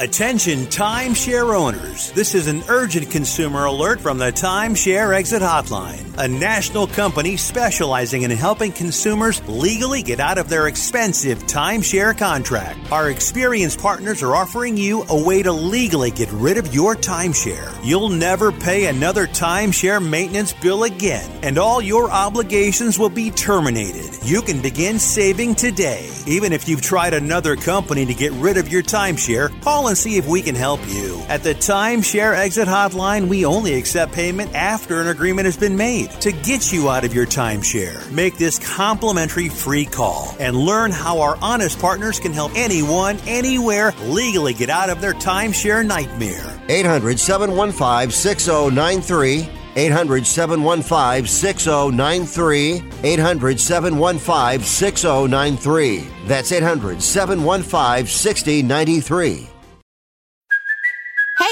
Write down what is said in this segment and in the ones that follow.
Attention timeshare owners. This is an urgent consumer alert from the Timeshare Exit Hotline, a national company specializing in helping consumers legally get out of their expensive timeshare contract. Our experienced partners are offering you a way to legally get rid of your timeshare. You'll never pay another timeshare maintenance bill again, and all your obligations will be terminated. You can begin saving today. Even if you've tried another company to get rid of your timeshare, call and see if we can help you. At the Timeshare Exit Hotline, we only accept payment after an agreement has been made to get you out of your timeshare. Make this complimentary free call and learn how our honest partners can help anyone, anywhere legally get out of their timeshare nightmare. 800 715 6093. 800 715 6093. 800 715 6093. That's 800 715 6093.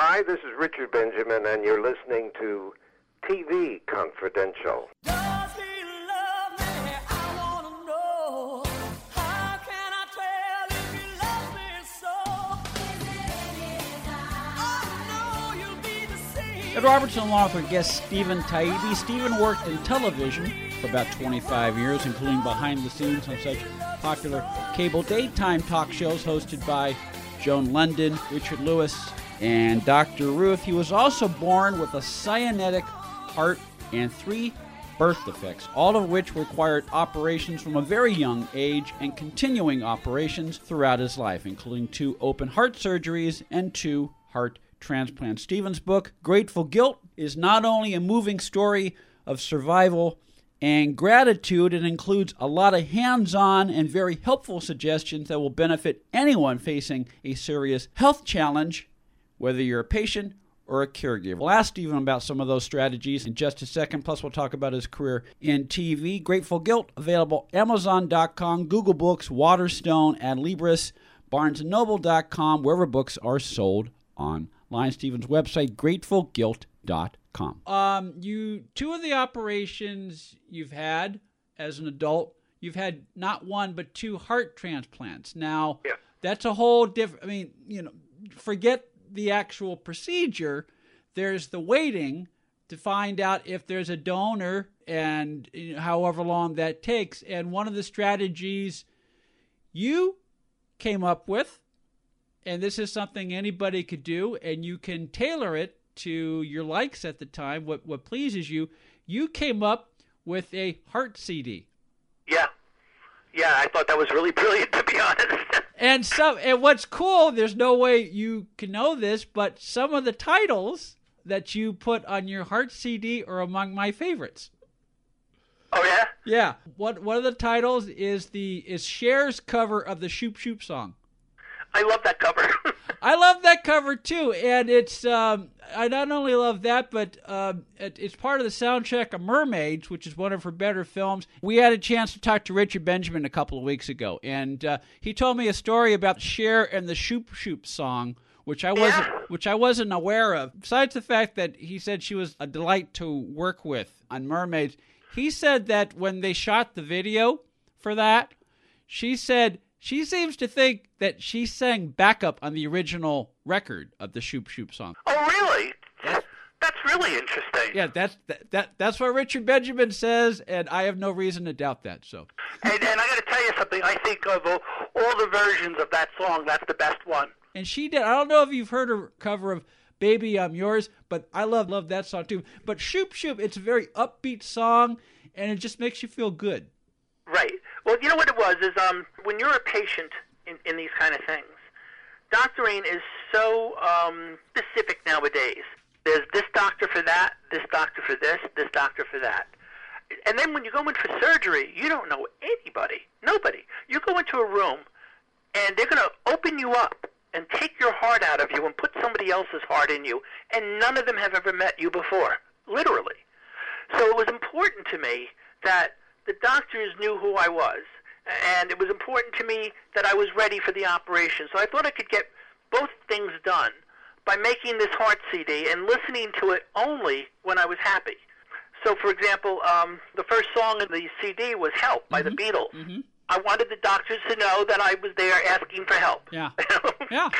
Hi, this is Richard Benjamin, and you're listening to TV Confidential. Does he love me? I wanna know. How can I tell if he loves me so? I know you'll be deceived. Ed Robertson, along with our guest Stephen Taibbi. Stephen worked in television for about 25 years, including behind the scenes on such popular cable daytime talk shows hosted by Joan Lunden, Richard Lewis, and Dr. Ruth. He was also born with a cyanotic heart and three birth defects, all of which required operations from a very young age and continuing operations throughout his life, including two open heart surgeries and two heart transplants. Stephen's book, Grateful Guilt, is not only a moving story of survival and gratitude, it includes a lot of hands on and very helpful suggestions that will benefit anyone facing a serious health challenge whether you're a patient or a caregiver. We'll ask Stephen about some of those strategies in just a second. Plus, we'll talk about his career in TV. Grateful Guilt, available Amazon.com, Google Books, Waterstone, and Libris, BarnesandNoble.com, wherever books are sold online. Stephen's website, gratefulguilt.com. Um, you two of the operations you've had as an adult, you've had not one but two heart transplants. Now, Yeah. that's a whole different. I mean, you know, forget the actual procedure. There's the waiting to find out if there's a donor and you know, however long that takes. And one of the strategies you came up with, and this is something anybody could do, and you can tailor it to your likes at the time, what what pleases you. You came up with a heart CD. Yeah. Yeah, I thought that was really brilliant, to be honest. And some and what's cool, there's no way you can know this, but some of the titles that you put on your heart CD are among my favorites. oh, yeah? Yeah. What one of the titles is the is Cher's cover of the Shoop Shoop song. I love that cover. I love that cover too, and it's um, I not only love that, but um, it, it's part of the soundtrack of Mermaids, which is one of her better films. We had a chance to talk to Richard Benjamin a couple of weeks ago, and uh, he told me a story about Cher and the Shoop Shoop song. Which I wasn't, Yeah. which I wasn't aware of. Besides the fact that he said she was a delight to work with on Mermaids, he said that when they shot the video for that, she said she seems to think that she sang backup on the original record of the Shoop Shoop song. oh, really? That's really interesting. Yeah, that's that, that that's what Richard Benjamin says, and I have no reason to doubt that. So, And, and I got to tell you something. I think of all the versions of that song, that's the best one. and she did. I don't know if you've heard her cover of "Baby I'm Yours," but I love love that song too. But Shoop Shoop, it's a very upbeat song, and it just makes you feel good. Right. Well, you know what it was is um when you're a patient in, in these kind of things, doctoring is so um, specific nowadays. There's this doctor for that, this doctor for this, this doctor for that. And then when you go in for surgery, you don't know anybody, nobody. You go into a room, and they're going to open you up and take your heart out of you and put somebody else's heart in you, and none of them have ever met you before, literally. So it was important to me that the doctors knew who I was, and it was important to me that I was ready for the operation. So I thought I could get both things done by making this heart CD and listening to it only when I was happy. So, for example, um, the first song in the CD was "Help" by the Beatles. I wanted the doctors to know that I was there asking for help. Yeah. Yeah.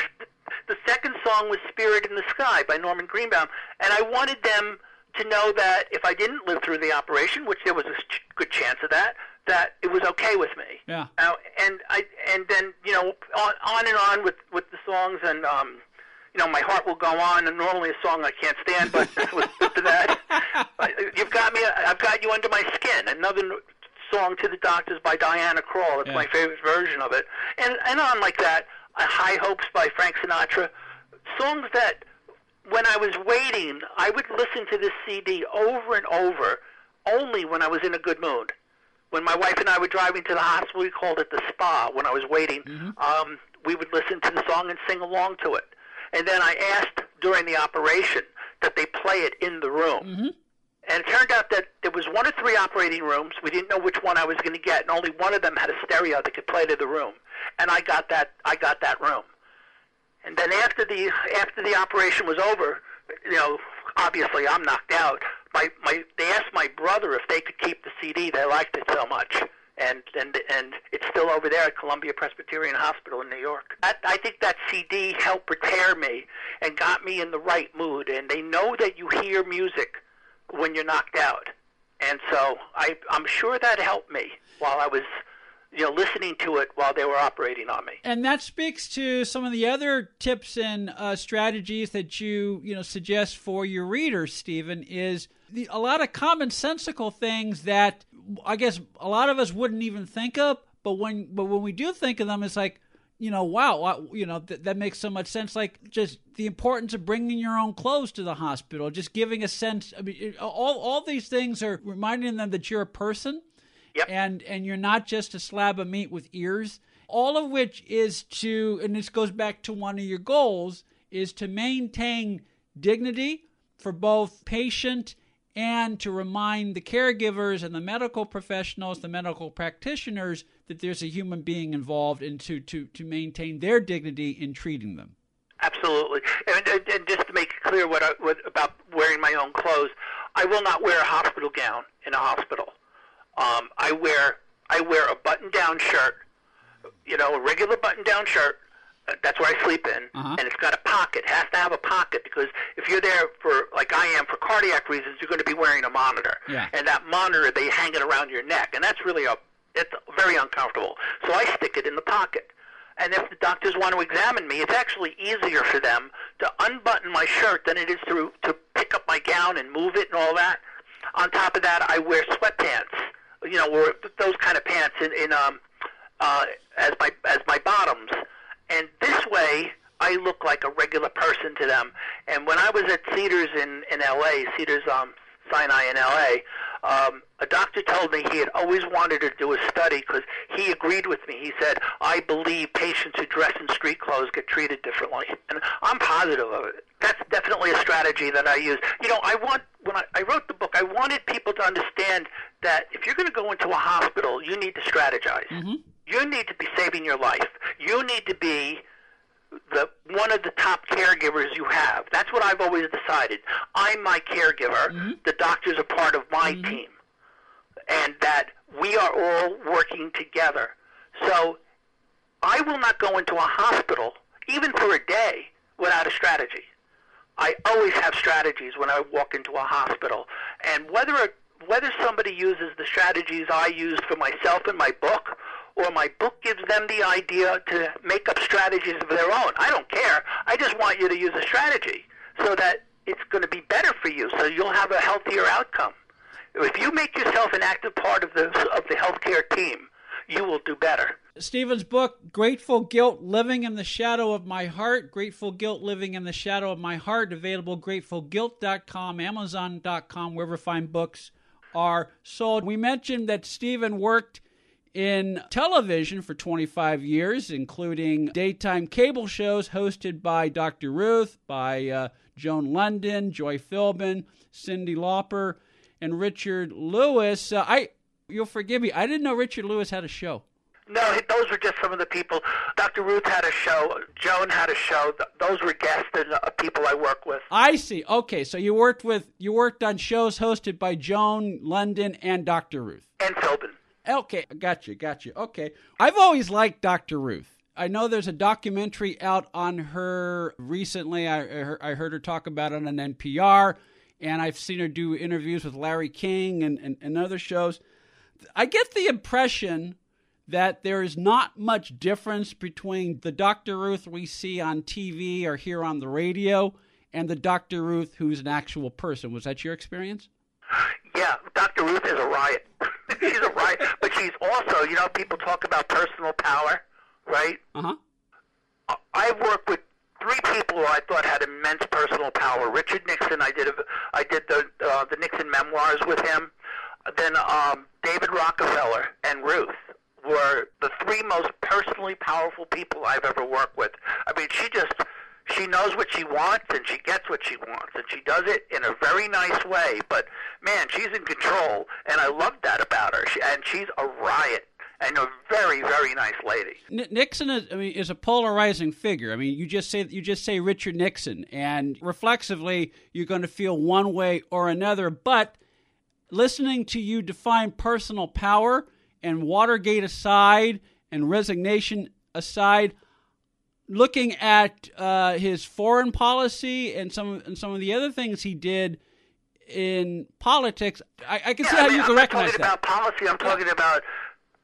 The second song was Spirit in the Sky by Norman Greenbaum, and I wanted them to know that if I didn't live through the operation, which there was a ch- good chance of that, that it was okay with me. Yeah. Uh, and I and then you know on, on and on with with the songs and um you know my heart will go on and normally a song I can't stand but with, with that I- you've got me I've got you under my skin another song to the doctors by Diana Krall it's Yeah. my favorite version of it and and on like that uh, High Hopes by Frank Sinatra songs that when I was waiting I would listen to this CD over and over only when I was in a good mood when my wife and I were driving to the hospital, we called it the spa. When I was waiting, um, we would listen to the song and sing along to it. And then I asked during the operation that they play it in the room. And it turned out that there was one or three operating rooms. We didn't know which one I was going to get, and only one of them had a stereo that could play to the room. And I got that. I got that room. And then after the after the operation was over, you know, obviously I'm knocked out. My my they asked my brother if they could keep the CD. They liked it so much. And and and it's still over there at Columbia Presbyterian Hospital in New York. That, I think that CD helped prepare me and got me in the right mood. And they know that you hear music when you're knocked out. And so I I'm sure that helped me while I was you know listening to it while they were operating on me. and that speaks to some of the other tips and uh, strategies that you you know suggest for your readers, Stephen. Is the, a lot of commonsensical things that I guess a lot of us wouldn't even think of, but when but when we do think of them, it's like you know, wow, I- you know th- that makes so much sense. Like just the importance of bringing your own clothes to the hospital, just giving a sense. I mean, all all these things are reminding them that you're a person Yep. and and you're not just a slab of meat with ears all of which is to and this goes back to one of your goals is to maintain dignity for both patient and to remind the caregivers and the medical professionals the medical practitioners that there's a human being involved and to to to maintain their dignity in treating them Absolutely, and, and, and just to make it clear what, I, what about wearing my own clothes, I will not wear a hospital gown in a hospital. Um, I wear I wear a button-down shirt, you know, a regular button-down shirt. uh, That's where I sleep in, Uh-huh. and it's got a pocket. It has to have a pocket because if you're there for like I am for cardiac reasons, you're going to be wearing a monitor, Yeah. and that monitor they hang it around your neck, and that's really a it's very uncomfortable. So I stick it in the pocket. And if the doctors want to examine me, it's actually easier for them to unbutton my shirt than it is to to pick up my gown and move it and all that. On top of that, I wear sweatpants. You know, or those kind of pants in, in um uh as my as my bottoms. And this way, I look like a regular person to them. And when I was at Cedars in in L.A., Cedars um Sinai in L.A. Um, a doctor told me he had always wanted to do a study because he agreed with me. He said, "I believe patients who dress in street clothes get treated differently," and I'm positive of it. That's definitely a strategy that I use. You know, I want when I, I wrote the book, I wanted people to understand that if you're going to go into a hospital, you need to strategize. You need to be saving your life. You need to be the one of the top caregivers you have. That's what I've always decided. I'm my caregiver. Mm-hmm. The doctors are part of my mm-hmm. team, and that we are all working together. So I will not go into a hospital even for a day without a strategy. I always have strategies when I walk into a hospital, and whether whether somebody uses the strategies I used for myself in my book, or my book gives them the idea to make up strategies of their own, I don't care. I just want you to use a strategy so that it's going to be better for you, so you'll have a healthier outcome. If you make yourself an active part of the of the healthcare team, you will do better. Stephen's book, Grateful Guilt Living in the Shadow of My Heart. Grateful Guilt Living in the Shadow of My Heart. Available gratefulguilt.com, amazon.com, wherever fine books are sold. We mentioned that Stephen worked in television for 25 years, including daytime cable shows hosted by Dr. Ruth, by uh, Joan Lunden, Joy Philbin, Cyndi Lauper, and Richard Lewis. Uh, I, you'll forgive me, I didn't know Richard Lewis had a show. No, those were just some of the people. Dr. Ruth had a show. Joan had a show. Those were guests and uh, people I work with. I see. Okay, so you worked with you worked on shows hosted by Joan Lunden and Dr. Ruth. And Philbin. Okay, got you, got you. Okay, I've always liked Dr. Ruth. I know there's a documentary out on her recently. I, I heard- her talk about it on NPR, and I've seen her do interviews with Larry King and, and, and other shows. I get the impression that there is not much difference between the Dr. Ruth we see on TV or hear on the radio and the Dr. Ruth who's an actual person. Was that your experience? Yeah, Dr. Ruth is a riot. she's a riot, but she's also, you know, people talk about personal power, right? Uh huh. I've worked with three people who I thought had immense personal power. Richard Nixon, I did a, I did the uh, the Nixon memoirs with him. Then um, David Rockefeller and Ruth were the three most personally powerful people I've ever worked with. I mean, she just she knows what she wants and she gets what she wants and she does it in a very nice way. But man, she's in control, and I love that about her. She, and she's a riot and a very very nice lady. Nixon is, I mean, is a polarizing figure. I mean, you just say you just say Richard Nixon, and reflexively, you're going to feel one way or another. But listening to you define personal power and Watergate aside and resignation aside, looking at uh, his foreign policy and some and some of the other things he did in politics, I, I can see Yeah, how I mean, you I'm can recognize talking about policy. I'm talking about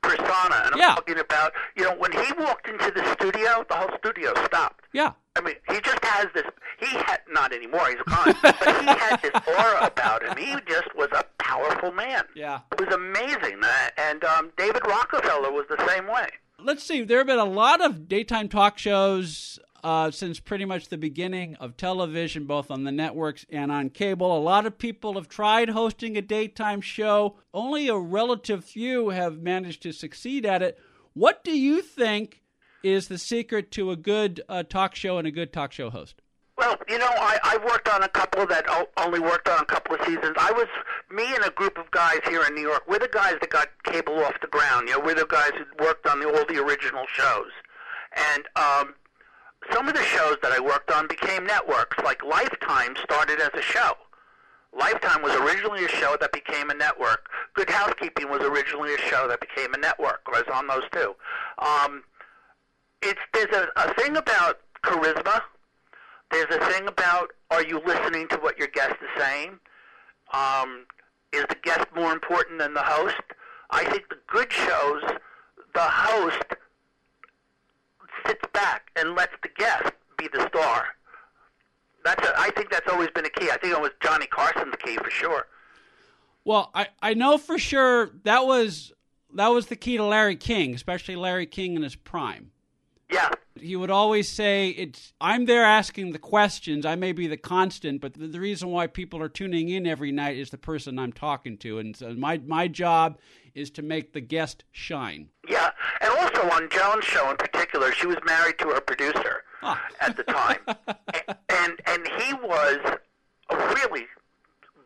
persona, and I'm Yeah. talking about you know when he walked into the studio, the whole studio stopped. yeah. I mean, he just has this. He had not anymore. He's gone, but he had this aura about him. He just was a powerful man. Yeah. it was amazing. Uh, And um, David Rockefeller was the same way. Let's see. There have been a lot of daytime talk shows uh, since pretty much the beginning of television, both on the networks and on cable. A lot of people have tried hosting a daytime show. Only a relative few have managed to succeed at it. What do you think is the secret to a good uh, talk show and a good talk show host? Well, you know, I, I worked on a couple that only worked on a couple of seasons. I was me and a group of guys here in New York. We're the guys that got cable off the ground. You know, we're the guys who worked on the, all the original shows, and um, some of the shows that I worked on became networks. Like Lifetime started as a show. Lifetime was originally a show that became a network. Good Housekeeping was originally a show that became a network. I was on those two. Um, it's there's a, a thing about charisma. There's a thing about are you listening to what your guest is saying? Um, is the guest more important than the host? I think the good shows, the host sits back and lets the guest be the star. That's a, I think that's always been a key. I think it was Johnny Carson's key for sure. Well, I, I know for sure that was that was the key to Larry King, especially Larry King in his prime. Yeah, he would always say it's i'm there asking the questions i may be the constant but the, the reason why people are tuning in every night is the person i'm talking to and so my my job is to make the guest shine yeah. And also on Joan's show in particular, she was married to her producer Ah. at the time, A- and and he was a really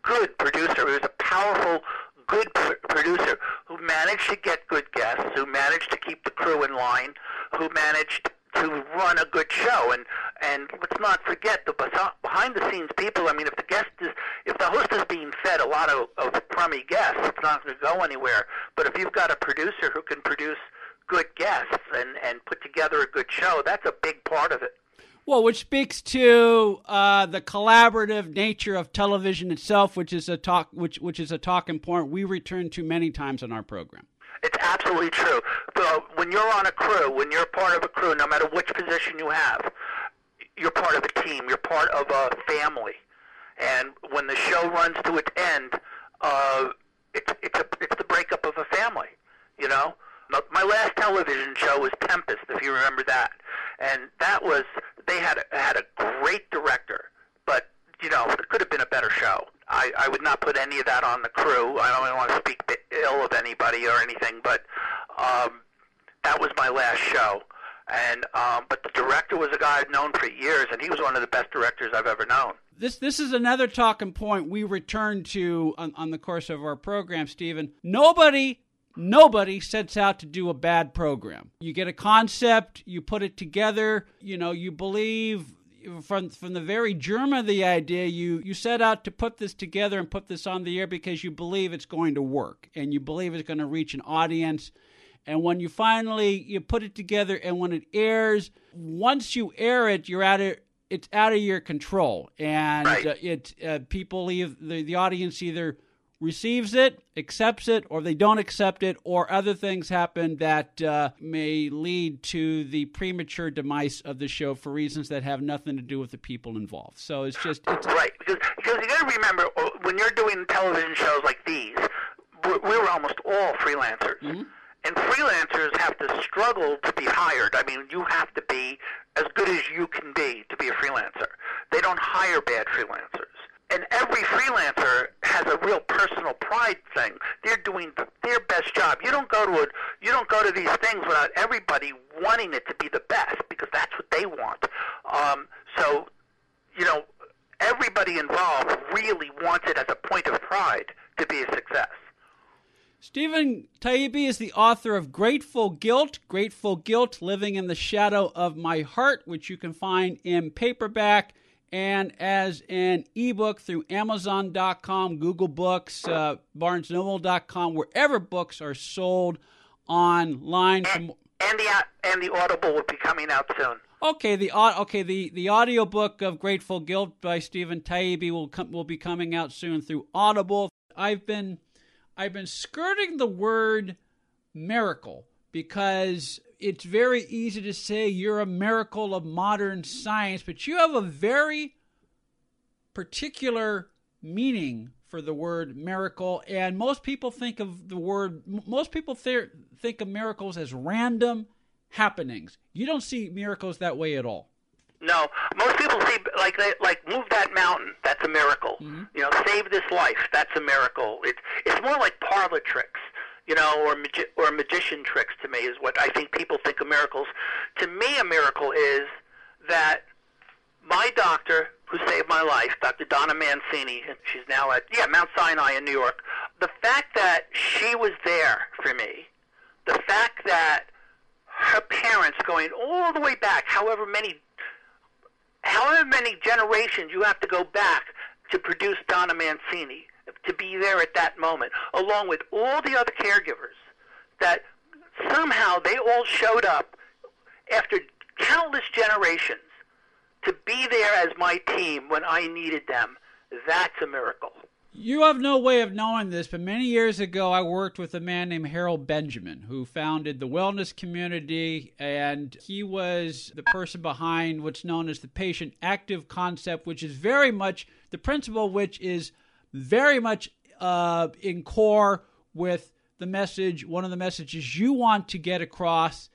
good producer. He was a powerful, good pr- producer who managed to get good guests, who managed to keep the crew in line, who managed to run a good show. And and let's not forget the behind the scenes people. I mean, if the guest is, if the host is being fed a lot of, of crummy guests, it's not going to go anywhere. But if you've got a producer who can produce good guests and and put together a good show, that's a big part of it. well which speaks to uh, the collaborative nature of television itself which is a talk which which is a talking point we return to many times on our program It's absolutely true. So when you're on a crew, when you're part of a crew, no matter which position you have, you're part of a team. You're part of a family. And when the show runs to its end, uh, it's it's a, it's the breakup of a family. You know, My- last television show was Tempestt, if you remember that, and that was they had a, had a great director, but you know, it could have been a better show. I, I would not put any of that on the crew. I don't want to speak ill of anybody or anything, but um, that was my last show. And um, but the director was a guy I'd known for years, and he was one of the best directors I've ever known. This this is another talking point we return to on, on the course of our program, Stephen. Nobody nobody sets out to do a bad program. You get a concept, you put it together, you know, you believe from from the very germ of the idea, you you set out to put this together and put this on the air because you believe it's going to work and you believe it's going to reach an audience. And when you finally you put it together, and when it airs, once you air it, you're out of it's out of your control, and Right. uh, it uh, people leave the the audience either receives it, accepts it, or they don't accept it, or other things happen that uh, may lead to the premature demise of the show for reasons that have nothing to do with the people involved. So it's just it's Right, because because you got to remember uh, when you're doing television shows like these, we we were almost all freelancers, and freelancers have to struggle to be hired. I mean, you have to be as good as you can be to be a freelancer. They don't hire bad freelancers. And every freelancer has a real personal pride thing. They're doing their best job. You don't go to a, you don't go to these things without everybody wanting it to be the best because that's what they want. Um, so you know, everybody involved really wants it as a point of pride to be a success. Stephen Taibbi is the author of Grateful Guilt, Grateful Guilt Living in the Shadow of My Heart, which you can find in paperback and as an ebook through Amazon.com, Google Books, uh, BarnesNoble.com, wherever books are sold online. From, And the and the Audible will be coming out soon. Okay, the okay the the audiobook of Grateful Guilt by Stephen Taibbi will come will be coming out soon through Audible. I've been I've been skirting the word miracle because it's very easy to say you're a miracle of modern science, but you have a very particular meaning for the word miracle and most people think of the word most people th- think of miracles as random happenings you don't see miracles that way at all No, most people see like they, like move that mountain. That's a miracle. Mm-hmm. You know, save this life. That's a miracle. It's it's more like parlor tricks. You know, or magi- or magician tricks to me is what I think people think of miracles. To me, a miracle is that my doctor who saved my life, Dr. Donna Mancini, she's now at yeah Mount Sinai in New York. The fact that she was there for me, the fact that her parents going all the way back, however many however many generations you have to go back to produce Donna Mancini, to be there at that moment, along with all the other caregivers, that somehow they all showed up after countless generations to be there as my team when I needed them. That's a miracle. You have no way of knowing this, but many years ago I worked with a man named Harold Benjamin who founded the wellness community, and he was the person behind what's known as the patient active concept, which is very much the principle, which is very much uh, in core with the message, one of the messages you want to get across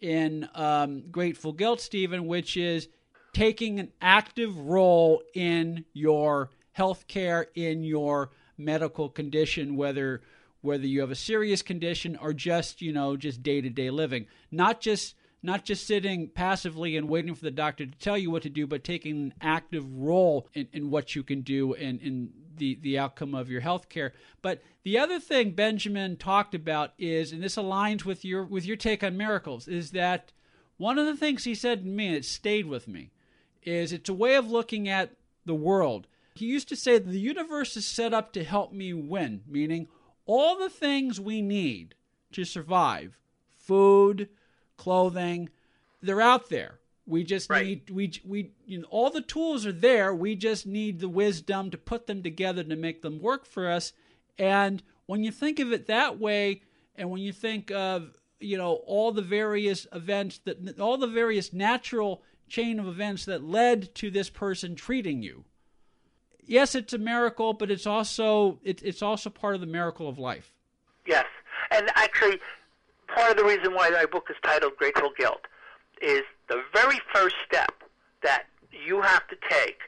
in um, Grateful Guilt, Stephen, which is taking an active role in your health care, in your medical condition, whether whether you have a serious condition or just you know just day to day living, not just not just sitting passively and waiting for the doctor to tell you what to do, but taking an active role in, in what you can do in, in the, the outcome of your health care. But the other thing Benjamin talked about is, and this aligns with your with your take on miracles, is that one of the things he said to me, and it stayed with me, is it's a way of looking at the world. He used to say the universe is set up to help me win, meaning all the things we need to survive food, clothing, they're out there. We just Right. need we we you know, all the tools are there. We just need the wisdom to put them together to make them work for us. And when you think of it that way, and when you think of you know all the various events that all the various natural chain of events that led to this person treating you, yes, it's a miracle, but it's also it, it's also part of the miracle of life. Yes, and actually, part of the reason why my book is titled Grateful Guilt is the very first step that you have to take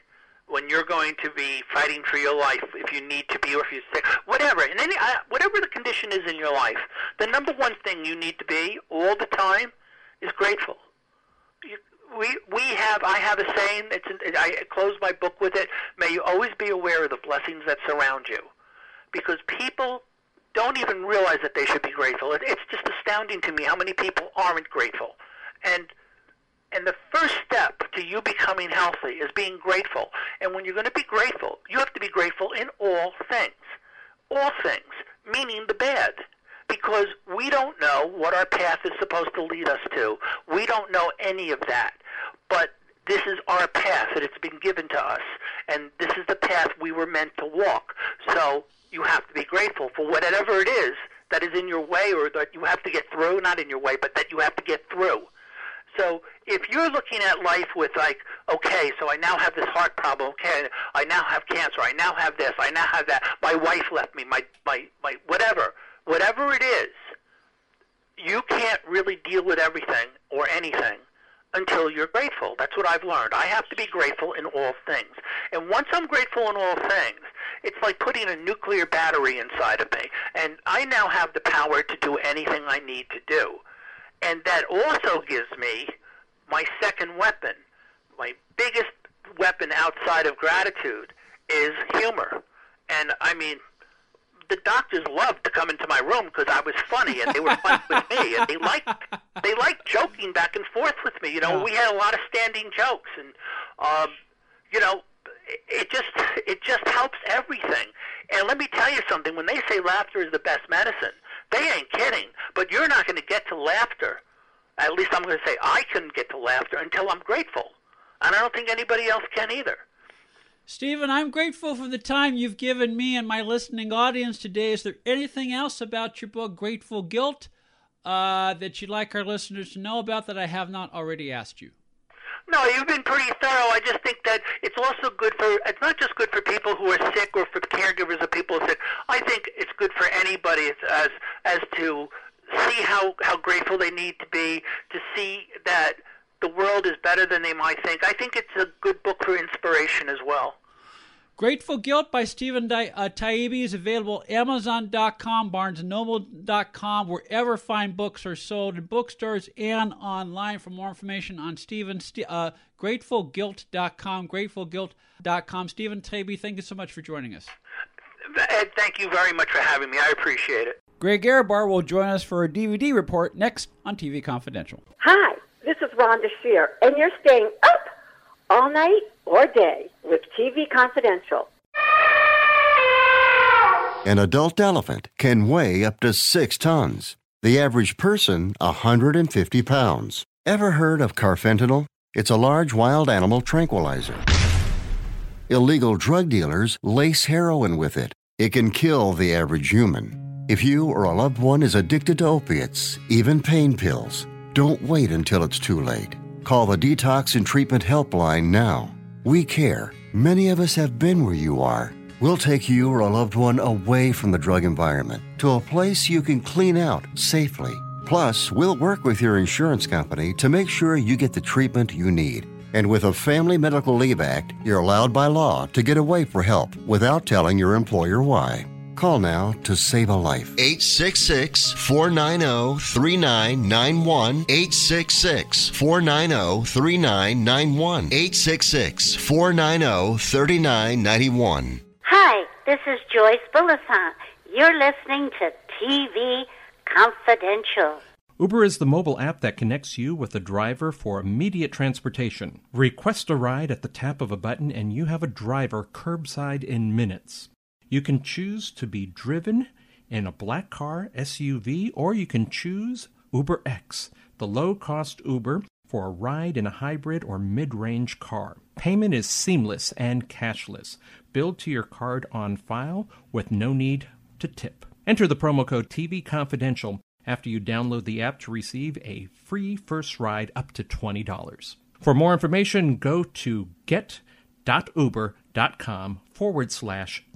when you're going to be fighting for your life, if you need to be, or if you're sick, whatever, and any, uh, whatever the condition is in your life, the number one thing you need to be all the time is grateful. You, we we have I have a saying. It's in, I close my book with it. May you always be aware of the blessings that surround you, because people don't even realize that they should be grateful. It, it's just astounding to me how many people aren't grateful, and and the first step to you becoming healthy is being grateful. And when you're going to be grateful, you have to be grateful in all things. All things, meaning the bad. Because we don't know what our path is supposed to lead us to. We don't know any of that. But this is our path that it's been given to us. And this is the path we were meant to walk. So you have to be grateful for whatever it is that is in your way or that you have to get through, not in your way, but that you have to get through. So if you're looking at life with like, okay, so I now have this heart problem, okay, I now have cancer, I now have this, I now have that, my wife left me, my my my whatever, whatever it is, you can't really deal with everything or anything until you're grateful. That's what I've learned. I have to be grateful in all things. And once I'm grateful in all things, it's like putting a nuclear battery inside of me. And I now have the power to do anything I need to do. And that also gives me my second weapon. My biggest weapon outside of gratitude is humor. And I mean, the doctors loved to come into my room because I was funny and they were fun with me and they liked they liked joking back and forth with me. You know, Yeah. we had a lot of standing jokes and um, you know, it- just it just helps everything. And let me tell you something, when they say laughter is the best medicine, they ain't kidding. But you're not going to get to laughter. At least I'm going to say I couldn't get to laughter until I'm grateful. And I don't think anybody else can either. Stephen, I'm grateful for the time you've given me and my listening audience today. Is there anything else about your book, Grateful Guilt, uh, that you'd like our listeners to know about that I have not already asked you? No, you've been pretty thorough. I just think that it's also good for, it's not just good for people who are sick or for caregivers of people who are sick. I think it's good for anybody as, as, as to see how, how grateful they need to be, to see that the world is better than they might think. I think it's a good book for inspiration as well. Grateful Guilt by Stephen Di- uh, Taibbi is available Amazon.com, BarnesandNoble.com, wherever fine books are sold in bookstores and online. For more information on Stephen, St- uh, GratefulGuilt.com, GratefulGuilt.com. Stephen Taibbi, thank you so much for joining us. Ed, thank you very much for having me. I appreciate it. Greg Ehrbar will join us for a DVD report next on TV Confidential. Hi, this is Rhonda Shear, and you're staying up all night or day with TV Confidential. An adult elephant can weigh up to six tons. The average person, 150 pounds. Ever heard of carfentanil? It's a large wild animal tranquilizer. Illegal drug dealers lace heroin with it. It can kill the average human. If you or a loved one is addicted to opiates, even pain pills, don't wait until it's too late. Call the Detox and Treatment Helpline now. We care. Many of us have been where you are. We'll take you or a loved one away from the drug environment to a place you can clean out safely. Plus, we'll work with your insurance company to make sure you get the treatment you need. And with a Family Medical Leave Act, you're allowed by law to get away for help without telling your employer why. Call now to save a life. 866 490 3991. 866 490 3991. 866 490 3991. Hi, this is Joyce Bulifant. You're listening to TV Confidential. Uber is the mobile app that connects you with a driver for immediate transportation. Request a ride at the tap of a button, and you have a driver curbside in minutes. You can choose to be driven in a black car, SUV, or you can choose Uber X, the low cost Uber for a ride in a hybrid or mid range car. Payment is seamless and cashless, billed to your card on file with no need to tip. Enter the promo code TV Confidential after you download the app to receive a free first ride up to $20. For more information, go to get.uber.com forward slash